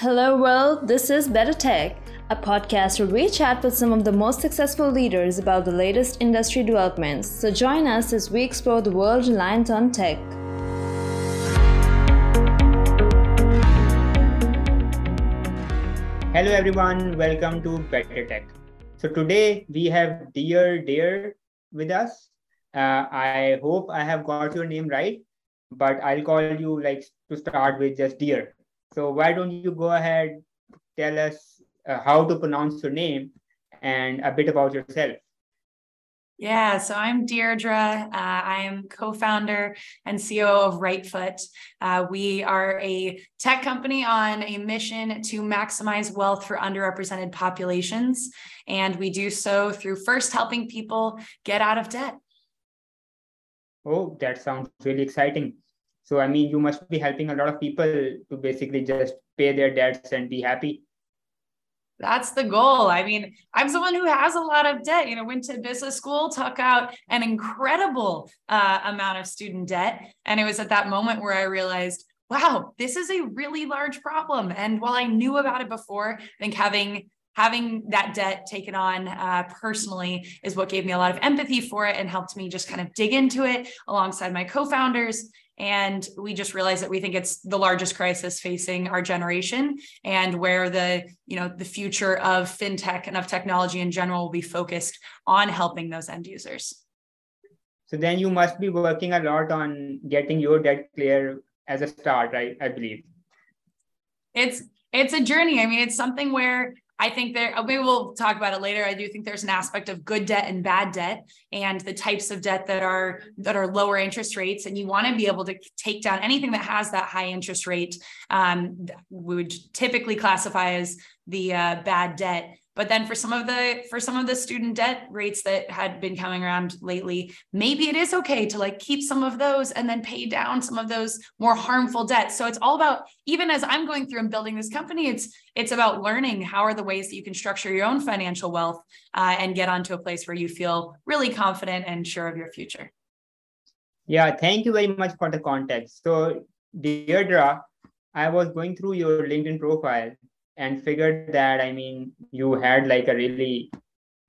Hello, world. This is Better Tech, a podcast where we chat with some of the most successful leaders about the latest industry developments. So join us as we explore the world reliant on tech. Hello, everyone. Welcome to Better Tech. So today we have Dear Dear with us. Uh, I hope I have got your name right, but I'll call you like to start with just Dear. So why don't you go ahead, tell us uh, how to pronounce your name and a bit about yourself. Yeah, so I'm Deirdre. Uh, I am co founder and CEO of Rightfoot. Uh, we are a tech company on a mission to maximize wealth for underrepresented populations. And we do so through first helping people get out of debt. Oh, that sounds really exciting. So, I mean, you must be helping a lot of people to basically just pay their debts and be happy that's the goal. I mean, I'm someone who has a lot of debt. You know, went to business school, took out an incredible uh, amount of student debt, and it was at that moment where I realized, wow, this is a really large problem. And while I knew about it before, I think having having that debt taken on uh, personally is what gave me a lot of empathy for it and helped me just kind of dig into it alongside my co-founders and we just realize that we think it's the largest crisis facing our generation and where the you know the future of fintech and of technology in general will be focused on helping those end users. So then you must be working a lot on getting your debt clear as a start right? I believe. It's it's a journey. I mean it's something where I think there, maybe we'll talk about it later. I do think there's an aspect of good debt and bad debt and the types of debt that are, that are lower interest rates. And you want to be able to take down anything that has that high interest rate, um, we would typically classify as the uh, bad debt. But then for some of the for some of the student debt rates that had been coming around lately, maybe it is okay to like keep some of those and then pay down some of those more harmful debts. So it's all about even as I'm going through and building this company, it's it's about learning how are the ways that you can structure your own financial wealth uh, and get onto a place where you feel really confident and sure of your future. Yeah, thank you very much for the context. So, Deirdre, I was going through your LinkedIn profile and figured that i mean you had like a really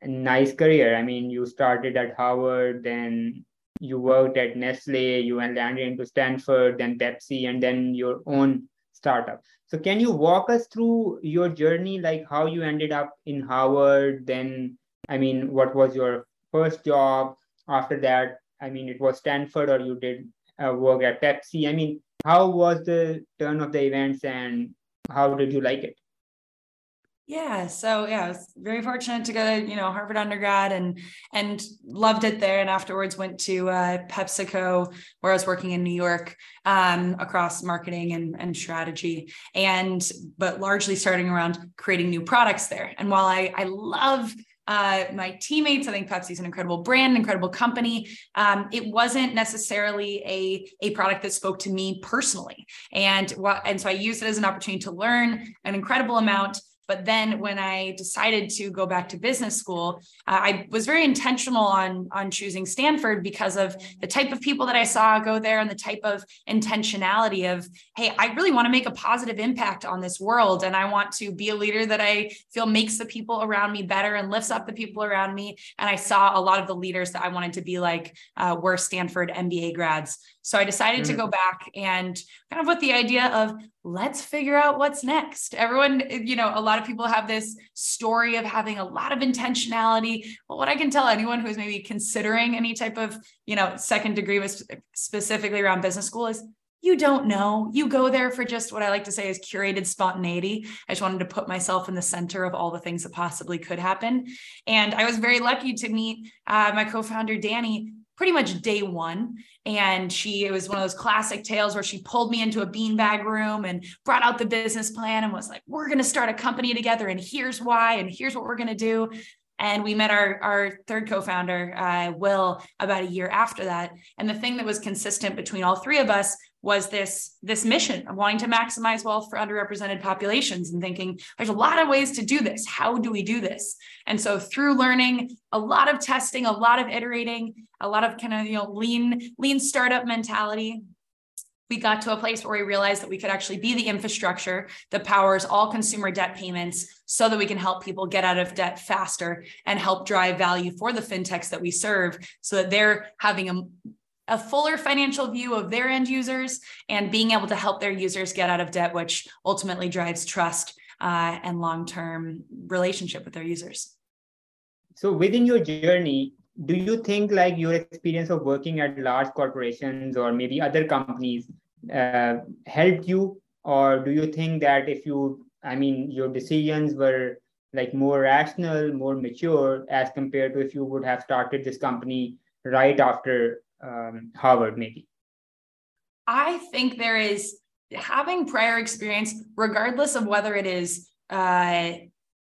nice career. I mean you started at harvard then you worked at nestle you went landed into stanford then pepsi and then your own startup. So can you walk us through your journey like how you ended up in harvard then i mean what was your first job? After that i mean it was stanford or you did uh, work at pepsi. I mean how was the turn of the events and how did you like it yeah, so yeah, I was very fortunate to go to you know Harvard undergrad and and loved it there. And afterwards went to uh, PepsiCo where I was working in New York um, across marketing and and strategy, and but largely starting around creating new products there. And while I I love uh, my teammates. I think Pepsi's an incredible brand, incredible company. Um, it wasn't necessarily a, a product that spoke to me personally. And, what and so I used it as an opportunity to learn an incredible amount but then when I decided to go back to business school, uh, I was very intentional on, on choosing Stanford because of the type of people that I saw go there and the type of intentionality of, hey, I really want to make a positive impact on this world. And I want to be a leader that I feel makes the people around me better and lifts up the people around me. And I saw a lot of the leaders that I wanted to be like uh, were Stanford MBA grads. So I decided mm-hmm. to go back and kind of with the idea of let's figure out what's next. Everyone, you know, a lot of people have this story of having a lot of intentionality. Well, what I can tell anyone who's maybe considering any type of, you know, second degree was specifically around business school is you don't know. You go there for just what I like to say is curated spontaneity. I just wanted to put myself in the center of all the things that possibly could happen. And I was very lucky to meet uh, my co founder, Danny, pretty much day one. And she, it was one of those classic tales where she pulled me into a beanbag room and brought out the business plan and was like, we're going to start a company together. And here's why. And here's what we're going to do. And we met our, our third co founder, uh, Will, about a year after that. And the thing that was consistent between all three of us was this, this mission of wanting to maximize wealth for underrepresented populations and thinking there's a lot of ways to do this. How do we do this? And so through learning, a lot of testing, a lot of iterating, a lot of kind of you know lean, lean startup mentality, we got to a place where we realized that we could actually be the infrastructure that powers all consumer debt payments so that we can help people get out of debt faster and help drive value for the fintechs that we serve so that they're having a a fuller financial view of their end users and being able to help their users get out of debt, which ultimately drives trust uh, and long term relationship with their users. So, within your journey, do you think like your experience of working at large corporations or maybe other companies uh, helped you or do you think that if you i mean your decisions were like more rational more mature as compared to if you would have started this company right after um, harvard maybe. I think there is having prior experience regardless of whether it is uh,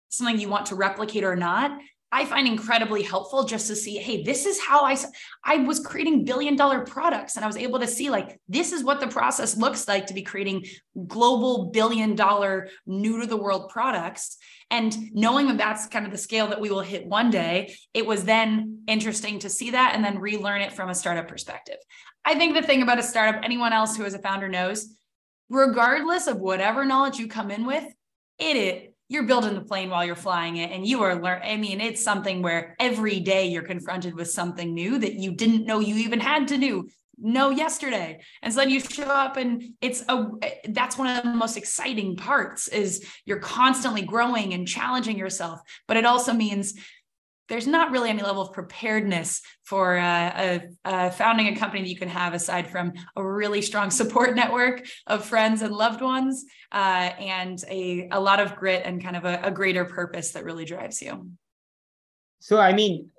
something you want to replicate or not I find incredibly helpful just to see, hey, this is how I I was creating billion dollar products and I was able to see like this is what the process looks like to be creating global billion dollar new to the world products and knowing that that's kind of the scale that we will hit one day, it was then interesting to see that and then relearn it from a startup perspective. I think the thing about a startup, anyone else who is a founder knows, regardless of whatever knowledge you come in with, it, it you're building the plane while you're flying it and you are learn i mean it's something where every day you're confronted with something new that you didn't know you even had to do know yesterday and so then you show up and it's a that's one of the most exciting parts is you're constantly growing and challenging yourself but it also means there's not really any level of preparedness for uh, a, a founding a company that you can have aside from a really strong support network of friends and loved ones uh, and a, a lot of grit and kind of a, a greater purpose that really drives you. So, I mean,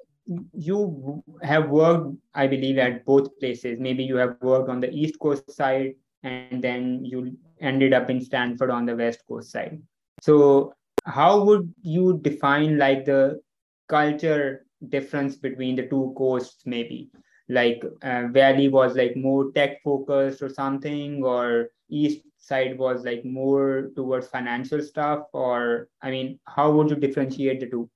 you have worked, I believe, at both places. Maybe you have worked on the East Coast side and then you ended up in Stanford on the West Coast side. So, how would you define like the culture difference between the two coasts maybe like uh, valley was like more tech focused or something or east side was like more towards financial stuff or i mean how would you differentiate the two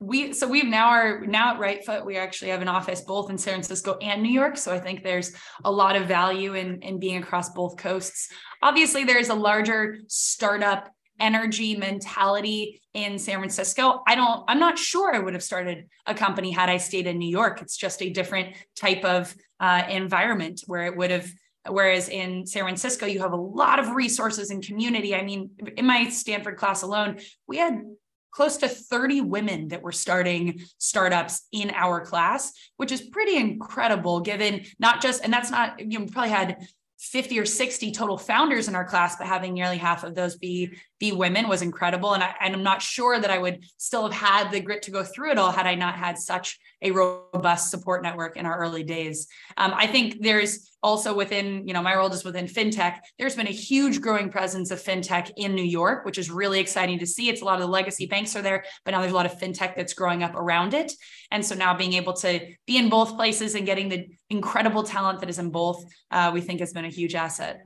we so we've now are now at Rightfoot we actually have an office both in san francisco and new york so i think there's a lot of value in in being across both coasts obviously there's a larger startup energy mentality in San Francisco. I don't, I'm not sure I would have started a company had I stayed in New York. It's just a different type of uh, environment where it would have, whereas in San Francisco, you have a lot of resources and community. I mean, in my Stanford class alone, we had close to 30 women that were starting startups in our class, which is pretty incredible given not just, and that's not, you know, probably had 50 or 60 total founders in our class, but having nearly half of those be be women was incredible. And, I, and I'm not sure that I would still have had the grit to go through it all had I not had such a robust support network in our early days. Um, I think there's also within, you know, my role is within fintech. There's been a huge growing presence of fintech in New York, which is really exciting to see. It's a lot of the legacy banks are there, but now there's a lot of fintech that's growing up around it. And so now being able to be in both places and getting the incredible talent that is in both, uh, we think has been a huge asset.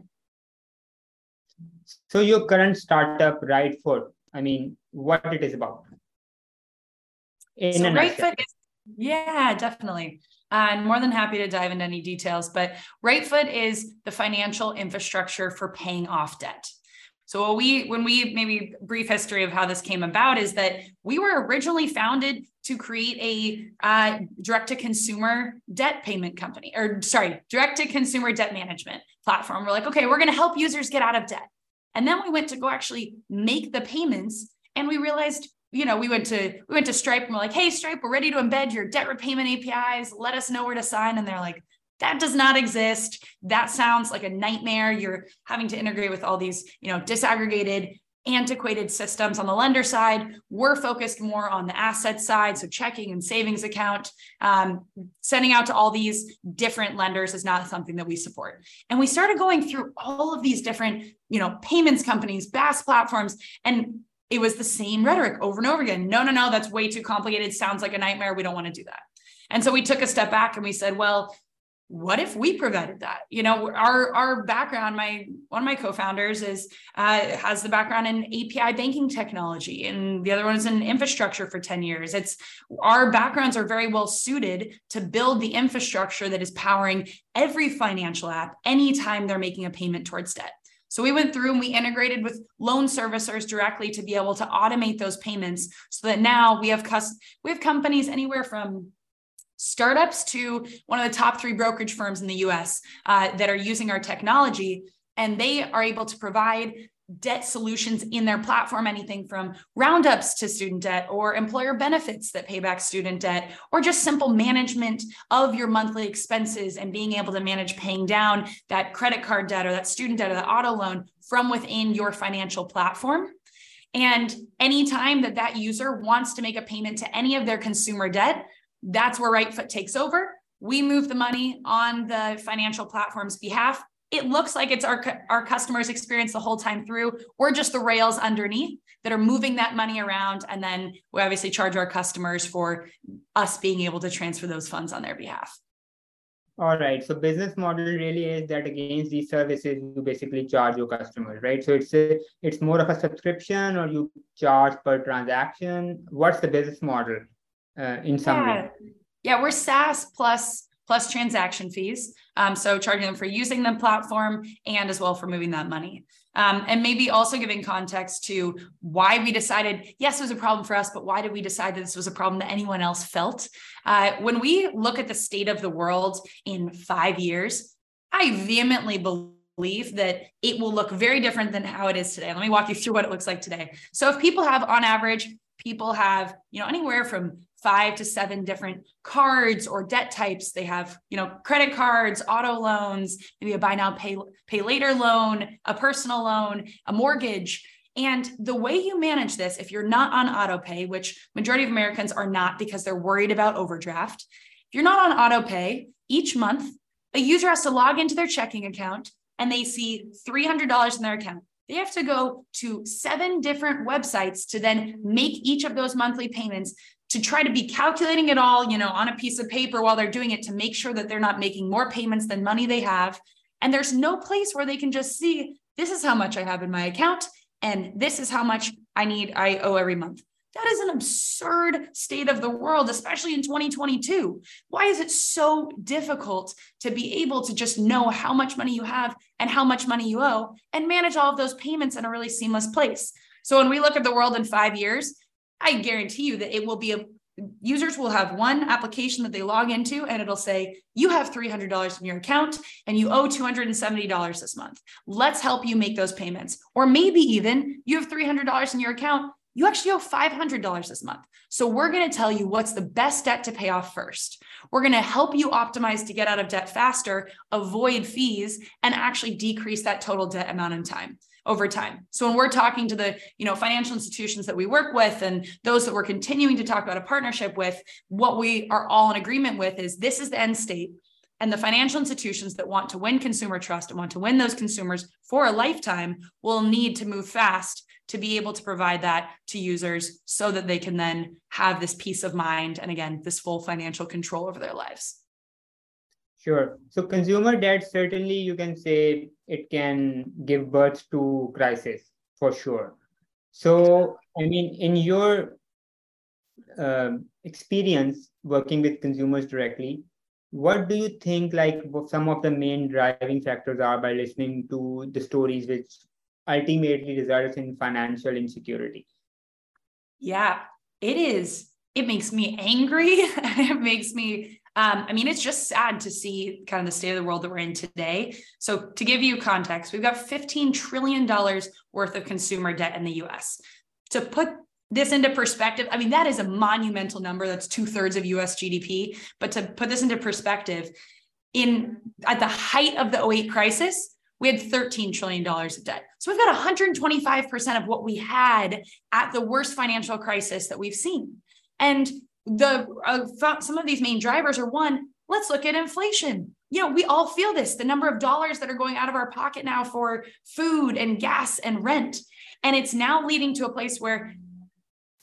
So your current startup, Rightfoot, I mean, what it is about? In so Rightfoot is, yeah, definitely. I'm more than happy to dive into any details, but Rightfoot is the financial infrastructure for paying off debt. So we, when we maybe brief history of how this came about is that we were originally founded to create a uh, direct to consumer debt payment company, or sorry, direct to consumer debt management platform. We're like, okay, we're going to help users get out of debt. And then we went to go actually make the payments and we realized, you know, we went to we went to Stripe and we're like, hey, Stripe, we're ready to embed your debt repayment APIs. Let us know where to sign. And they're like, that does not exist. That sounds like a nightmare. You're having to integrate with all these, you know, disaggregated antiquated systems on the lender side. We're focused more on the asset side, so checking and savings account. Um, sending out to all these different lenders is not something that we support. And we started going through all of these different, you know, payments companies, BaaS platforms, and it was the same rhetoric over and over again. No, no, no, that's way too complicated. Sounds like a nightmare. We don't want to do that. And so we took a step back and we said, well, what if we provided that? You know our our background my one of my co-founders is uh, has the background in api banking technology and the other one is in infrastructure for 10 years. It's our backgrounds are very well suited to build the infrastructure that is powering every financial app anytime they're making a payment towards debt. So we went through and we integrated with loan servicers directly to be able to automate those payments so that now we have cus- we have companies anywhere from startups to one of the top three brokerage firms in the US uh, that are using our technology. And they are able to provide debt solutions in their platform anything from roundups to student debt or employer benefits that pay back student debt or just simple management of your monthly expenses and being able to manage paying down that credit card debt or that student debt or that auto loan from within your financial platform and anytime that that user wants to make a payment to any of their consumer debt that's where Rightfoot takes over. We move the money on the financial platform's behalf. It looks like it's our, our customers' experience the whole time through. We're just the rails underneath that are moving that money around. And then we obviously charge our customers for us being able to transfer those funds on their behalf. All right. So business model really is that against these services, you basically charge your customers, right? So it's a, it's more of a subscription or you charge per transaction. What's the business model? Uh, in some yeah. Yeah, we're SaaS plus plus transaction fees. Um, so charging them for using the platform and as well for moving that money. Um, and maybe also giving context to why we decided, yes, it was a problem for us, but why did we decide that this was a problem that anyone else felt? Uh, when we look at the state of the world in five years, I vehemently believe that it will look very different than how it is today. Let me walk you through what it looks like today. So if people have on average, people have, you know, anywhere from five to seven different cards or debt types. They have, you know, credit cards, auto loans, maybe a buy now, pay, pay later loan, a personal loan, a mortgage. And the way you manage this, if you're not on auto pay, which majority of Americans are not because they're worried about overdraft, if you're not on auto pay, each month a user has to log into their checking account and they see $300 in their account. They have to go to seven different websites to then make each of those monthly payments to try to be calculating it all, you know, on a piece of paper while they're doing it to make sure that they're not making more payments than money they have. And there's no place where they can just see this is how much I have in my account and this is how much I need I owe every month. That is an absurd state of the world, especially in 2022. Why is it so difficult to be able to just know how much money you have and how much money you owe and manage all of those payments in a really seamless place? So when we look at the world in five years, I guarantee you that it will be a users will have one application that they log into and it'll say you have $300 in your account and you owe $270 this month. Let's help you make those payments. Or maybe even you have $300 in your account. You actually owe $500 this month. So we're going to tell you what's the best debt to pay off first. We're going to help you optimize to get out of debt faster avoid fees and actually decrease that total debt amount in time over time. So when we're talking to the, you know, financial institutions that we work with and those that we're continuing to talk about a partnership with, what we are all in agreement with is this is the end state. And the financial institutions that want to win consumer trust and want to win those consumers for a lifetime will need to move fast to be able to provide that to users so that they can then have this peace of mind and again, this full financial control over their lives. Sure. So consumer debt, certainly you can say it can give birth to crisis for sure. So, I mean, in your uh, experience working with consumers directly, what do you think like some of the main driving factors are by listening to the stories which ultimately results in financial insecurity? Yeah, it is. It makes me angry. it makes me um, I mean, it's just sad to see kind of the state of the world that we're in today. So, to give you context, we've got $15 trillion worth of consumer debt in the US. To put this into perspective, I mean, that is a monumental number. That's two thirds of US GDP. But to put this into perspective, in at the height of the 08 crisis, we had $13 trillion of debt. So we've got 125% of what we had at the worst financial crisis that we've seen. And the uh, some of these main drivers are one let's look at inflation. You know we all feel this the number of dollars that are going out of our pocket now for food and gas and rent. And it's now leading to a place where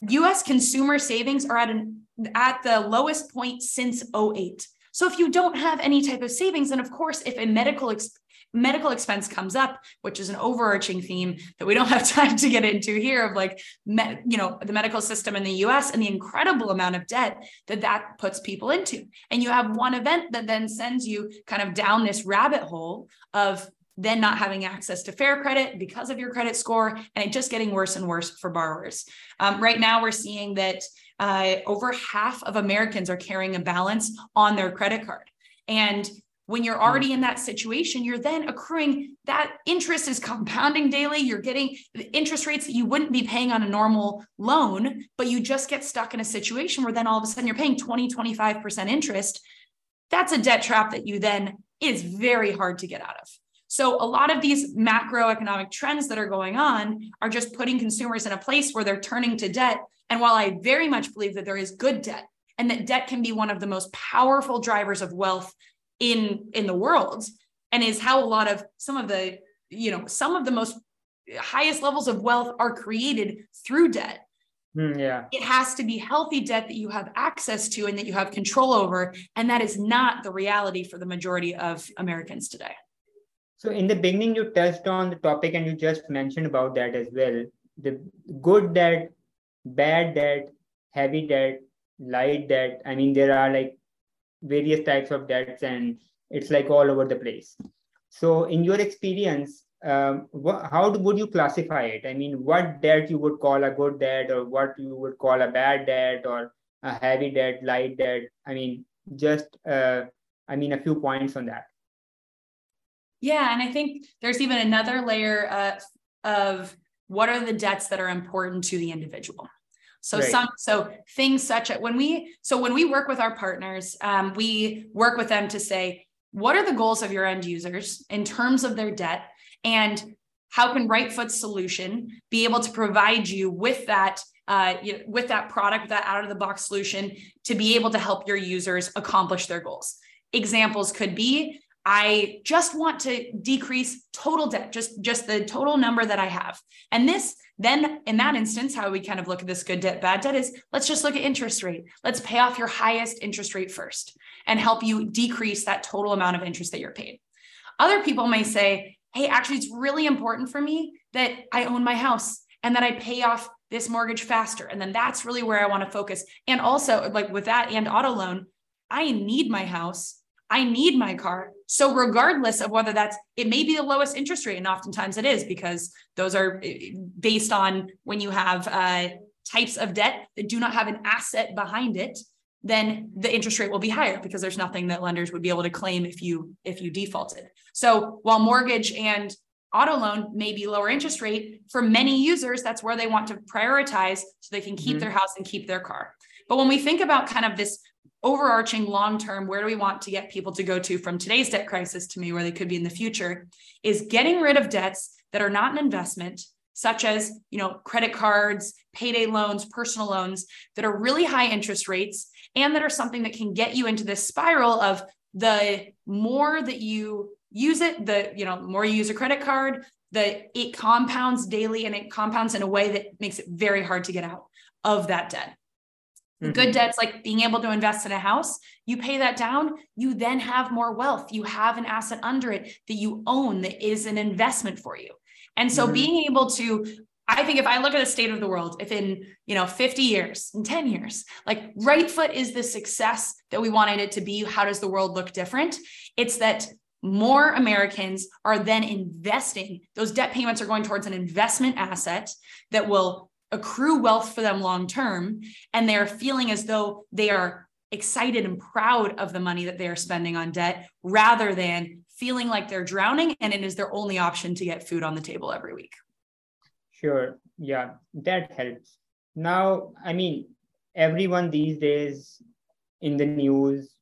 us consumer savings are at an at the lowest point since 08 So if you don't have any type of savings, then of course, if a medical ex- medical expense comes up, which is an overarching theme that we don't have time to get into here of like, me, you know, the medical system in the US and the incredible amount of debt that that puts people into. And you have one event that then sends you kind of down this rabbit hole of then not having access to fair credit because of your credit score and it just getting worse and worse for borrowers. Um, right now, we're seeing that uh, over half of Americans are carrying a balance on their credit card. And when you're hmm. already in that situation, you're then accruing that interest is compounding daily. You're getting interest rates that you wouldn't be paying on a normal loan, but you just get stuck in a situation where then all of a sudden you're paying 20, 25% interest. That's a debt trap that you then is very hard to get out of. So a lot of these macroeconomic trends that are going on are just putting consumers in a place where they're turning to debt. And while I very much believe that there is good debt and that debt can be one of the most powerful drivers of wealth in in the world and is how a lot of some of the you know some of the most highest levels of wealth are created through debt. Mm, yeah. It has to be healthy debt that you have access to and that you have control over and that is not the reality for the majority of americans today. So in the beginning you touched on the topic and you just mentioned about that as well. The good debt bad debt heavy debt light debt. I mean there are like various types of debts and it's like all over the place. So in your experience um, how would you classify it? I mean what debt you would call a good debt or what you would call a bad debt or a heavy debt light debt? I mean just uh, i mean a few points on that. Yeah and i think there's even another layer uh, of what are the debts that are important to the individual so right. some so things such as when we so when we work with our partners, um, we work with them to say what are the goals of your end users in terms of their debt and how can Rightfoot solution be able to provide you with that uh, you know, with that product, that out of the box solution to be able to help your users accomplish their goals. Examples could be I just want to decrease total debt, just just the total number that I have. And this then in that instance, how we kind of look at this good debt, bad debt is let's just look at interest rate. Let's pay off your highest interest rate first and help you decrease that total amount of interest that you're paid. Other people may say, hey, actually, it's really important for me that I own my house and that I pay off this mortgage faster. And then that's really where I want to focus. And also, like with that and auto loan, I need my house I need my car. So regardless of whether that's it may be the lowest interest rate, and oftentimes it is because those are eh, based on when you have uh, types of debt that do not have an asset behind it, then the interest rate will be higher because there's nothing that lenders would be able to claim if you if you defaulted. So while mortgage and auto loan may be lower interest rate for many users that's where they want to prioritize so they can keep mm-hmm. their house and keep their car but when we think about kind of this overarching long term where do we want to get people to go to from today's debt crisis to me where they could be in the future is getting rid of debts that are not an investment such as you know credit cards payday loans personal loans that are really high interest rates and that are something that can get you into this spiral of the more that you use it the you know more you use a credit card the it compounds daily and it compounds in a way that makes it very hard to get out of that debt Mm-hmm. Good debts like being able to invest in a house, you pay that down, you then have more wealth. You have an asset under it that you own that is an investment for you. And so mm-hmm. being able to I think if I look at the state of the world, if in, you know, 50 years, in 10 years, like Rightfoot is the success that we wanted it to be, how does the world look different? It's that more Americans are then investing. Those debt payments are going towards an investment asset that will accrue wealth for them long term and they're feeling as though they are excited and proud of the money that they are spending on debt rather than feeling like they're drowning and it is their only option to get food on the table every week. Sure. Yeah that helps. Now i mean everyone these days in the news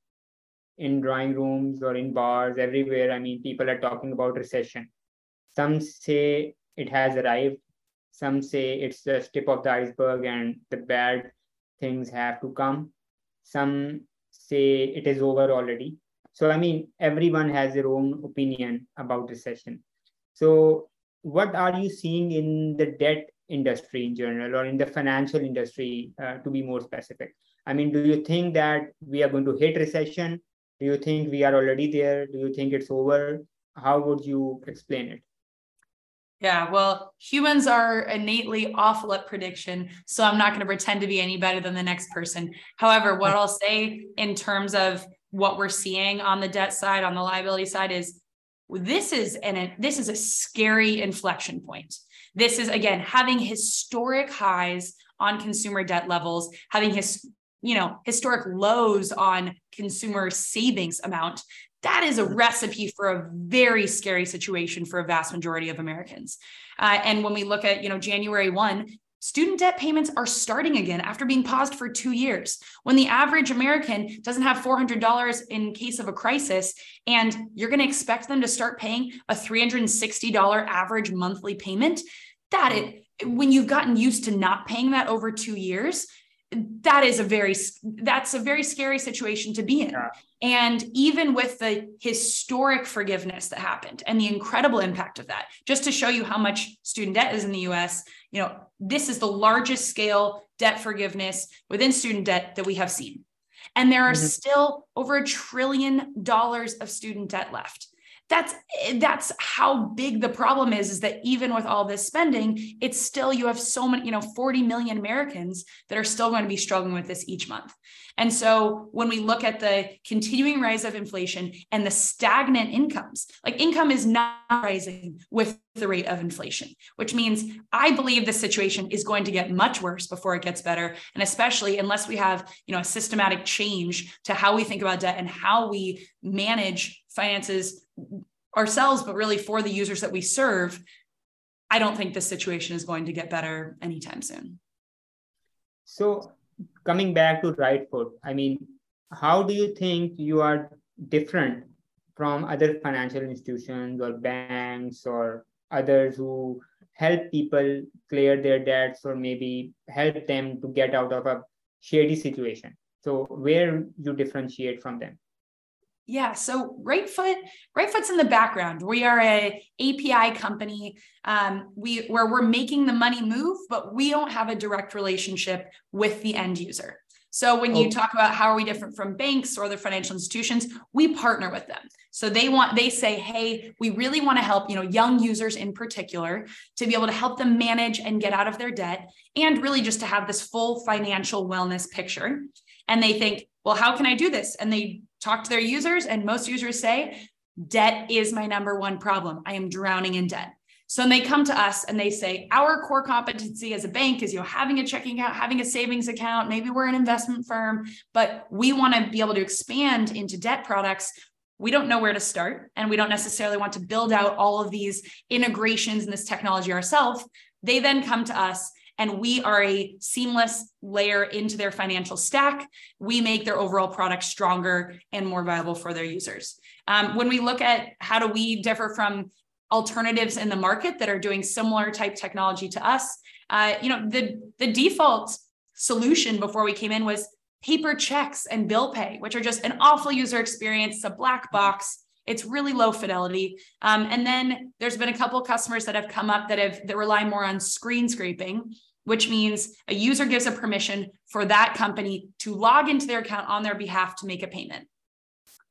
in drawing rooms or in bars everywhere i mean people are talking about recession. Some say it has arrived some say it's the tip of the iceberg and the bad things have to come. Some say it is over already. So, I mean, everyone has their own opinion about recession. So, what are you seeing in the debt industry in general or in the financial industry uh, to be more specific? I mean, do you think that we are going to hit recession Do you think we are already there? Do you think it's over? How would you explain it? Yeah, well, humans are innately awful at prediction. So I'm not going to pretend to be any better than the next person. However, what mm-hmm. I'll say in terms of what we're seeing on the debt side, on the liability side, is this is an this is a scary inflection point. This is again having historic highs on consumer debt levels, having his you know historic lows on consumer savings amount that is a recipe for a very scary situation for a vast majority of Americans. Uh, and when we look at, you know, January 1, student debt payments are starting again after being paused for two years. When the average American doesn't have $400 in case of a crisis, and you're going to expect them to start paying a $360 average monthly payment, that it, when you've gotten used to not paying that over two years, that is a very that's a very scary situation to be in yeah. and even with the historic forgiveness that happened and the incredible impact of that just to show you how much student debt is in the US you know this is the largest scale debt forgiveness within student debt that we have seen and there are mm-hmm. still over a trillion dollars of student debt left that's eh, that's how big the problem is is that even with all this spending it's still you have so many you know 40 million americans that are still going to be struggling with this each month. And so when we look at the continuing rise of inflation and the stagnant incomes like income is not rising with the rate of inflation which means i believe the situation is going to get much worse before it gets better and especially unless we have you know a systematic change to how we think about debt and how we manage finances ourselves, but really for the users that we serve, I don't think this situation is going to get better anytime soon. So, coming back to Rightfoot, I mean, how do you think you are different from other financial institutions or banks or others who help people clear their debts or maybe help them to get out of a shady situation? So, where you differentiate from them? Yeah, so Rightfoot, Rightfoot's in the background. We are a API company. Um, we where we're making the money move, but we don't have a direct relationship with the end user. So when you oh. talk about how are we different from banks or other financial institutions, we partner with them. So they want they say, "Hey, we really want to help, you know, young users in particular to be able to help them manage and get out of their debt and really just to have this full financial wellness picture." And they think, "Well, how can I do this?" And they talk to their users, and most users say, Debt is my number one problem. I am drowning in debt. So when they come to us and they say, our core competency as a bank is you know having a checking account, having a savings account, maybe we're an investment firm, but we want to be able to expand into debt products. We don't know where to start, and we don't necessarily want to build out all of these integrations and this technology ourselves. They then come to us and we are a seamless layer into their financial stack. We make their overall product stronger and more viable for their users. Um, when we look at how do we differ from alternatives in the market that are doing similar type technology to us, uh, you know, the the default solution before we came in was paper checks and bill pay, which are just an awful user experience. It's a black box. It's really low fidelity. Um, and then there's been a couple customers that have come up that have that rely more on screen scraping, which means a user gives a permission for that company to log into their account on their behalf to make a payment.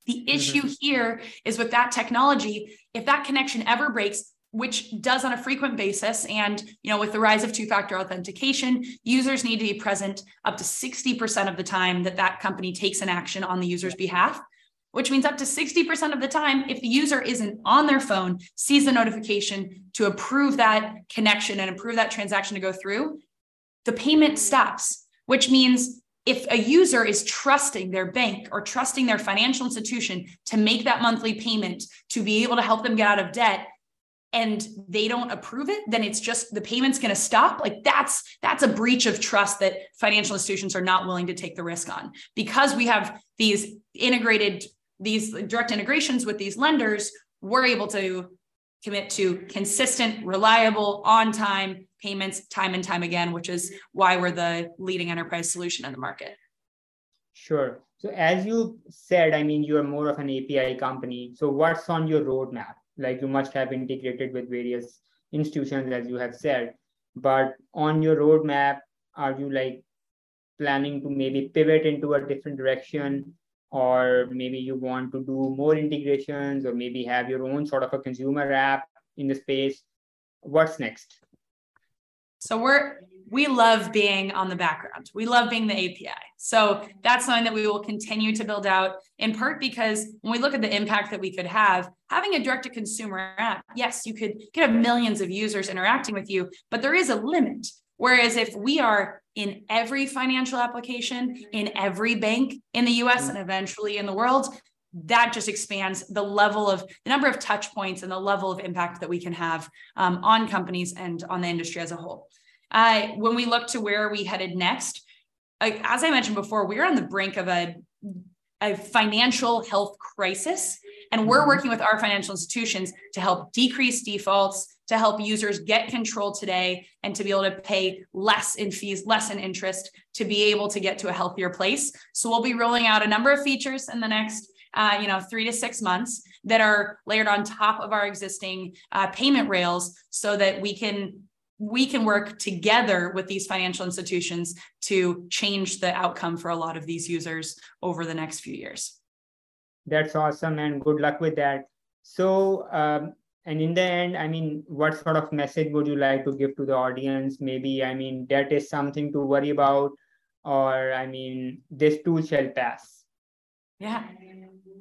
The issue mm-hmm. here is with that technology, if that connection ever breaks, which does on a frequent basis and you know with the rise of two-factor authentication users need to be present up to 60% of the time that that company takes an action on the user's behalf which means up to 60% of the time, if the user isn't on their phone, sees the notification to approve that connection and approve that transaction to go through, the payment stops, which means if a user is trusting their bank or trusting their financial institution to make that monthly payment to be able to help them get out of debt and they don't approve it then it's just the payment's going to stop. Like that's that's a breach of trust that financial institutions are not willing to take the risk on. Because we have these integrated these direct integrations with these lenders, we're able to commit to consistent, reliable, on time payments time and time again, which is why we're the leading enterprise solution in the market. Sure. So, as you said, I mean, you are more of an API company. So, what's on your roadmap? Like, you must have integrated with various institutions, as you have said. But on your roadmap, are you like planning to maybe pivot into a different direction or maybe you want to do more integrations or maybe have your own sort of a consumer app in the space what's next so we're we love being on the background. We love being the API. So that's something that we will continue to build out in part because when we look at the impact that we could have, having a direct to consumer app, yes, you could, could have millions of users interacting with you, but there is a limit. Whereas if we are in every financial application, in every bank in the US and eventually in the world, that just expands the level of the number of touch points and the level of impact that we can have um, on companies and on the industry as a whole. Uh, when we look to where we headed next, uh, as I mentioned before, we're on the brink of a, a financial health crisis. And we're mm-hmm. working with our financial institutions to help decrease defaults, to help users get control today and to be able to pay less in fees, less in interest, to be able to get to a healthier place. So we'll be rolling out a number of features in the next uh, you know, three to six months that are layered on top of our existing uh, payment rails so that we can we can work together with these financial institutions to change the outcome for a lot of these users over the next few years. That's awesome and good luck with that. So, um, and in the end, I mean, what sort of message would you like to give to the audience? Maybe, I mean, that is something to worry about, or I mean, this too shall pass. Yeah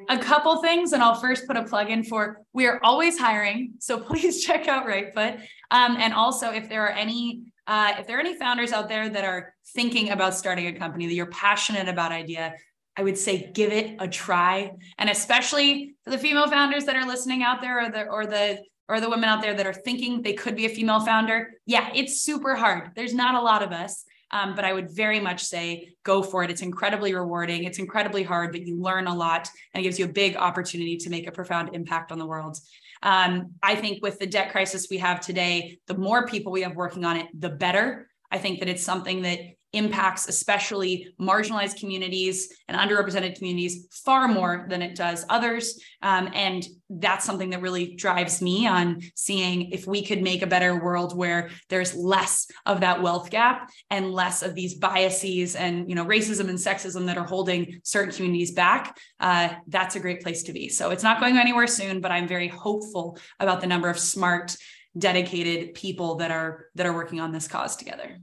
a couple things, and I'll first put a plug in for we are always hiring. So please check out Rightfoot. Um, and also, if there are any uh, if there are any founders out there that are thinking about starting a company that you're passionate about idea, I would say give it a try. And especially for the female founders that are listening out there, or the or the or the women out there that are thinking they could be a female founder. Yeah, it's super hard. There's not a lot of us. Um, but I would very much say go for it. It's incredibly rewarding. It's incredibly hard, but you learn a lot and it gives you a big opportunity to make a profound impact on the world. Um, I think with the debt crisis we have today, the more people we have working on it, the better. I think that it's something that impacts especially marginalized communities and underrepresented communities far more than it does others. Um, and that's something that really drives me on seeing if we could make a better world where there's less of that wealth gap and less of these biases and you know racism and sexism that are holding certain communities back. Uh, that's a great place to be. So it's not going anywhere soon, but I'm very hopeful about the number of smart dedicated people that are that are working on this cause together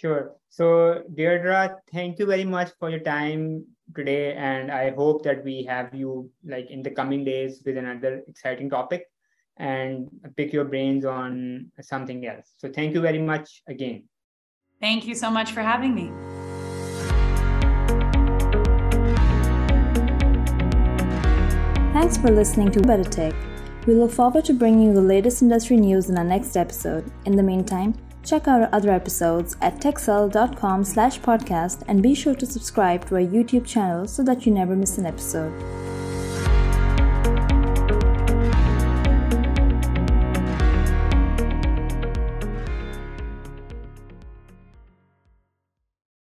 Sure. So, Deirdre, thank you very much for your time today. And I hope that we have you like in the coming days with another exciting topic and pick your brains on something else. So, thank you very much again. Thank you so much for having me. Thanks for listening to Better Tech. We look forward to bringing you the latest industry news in our next episode. In the meantime, Check out our other episodes at techcell.com slash podcast and be sure to subscribe to our YouTube channel so that you never miss an episode.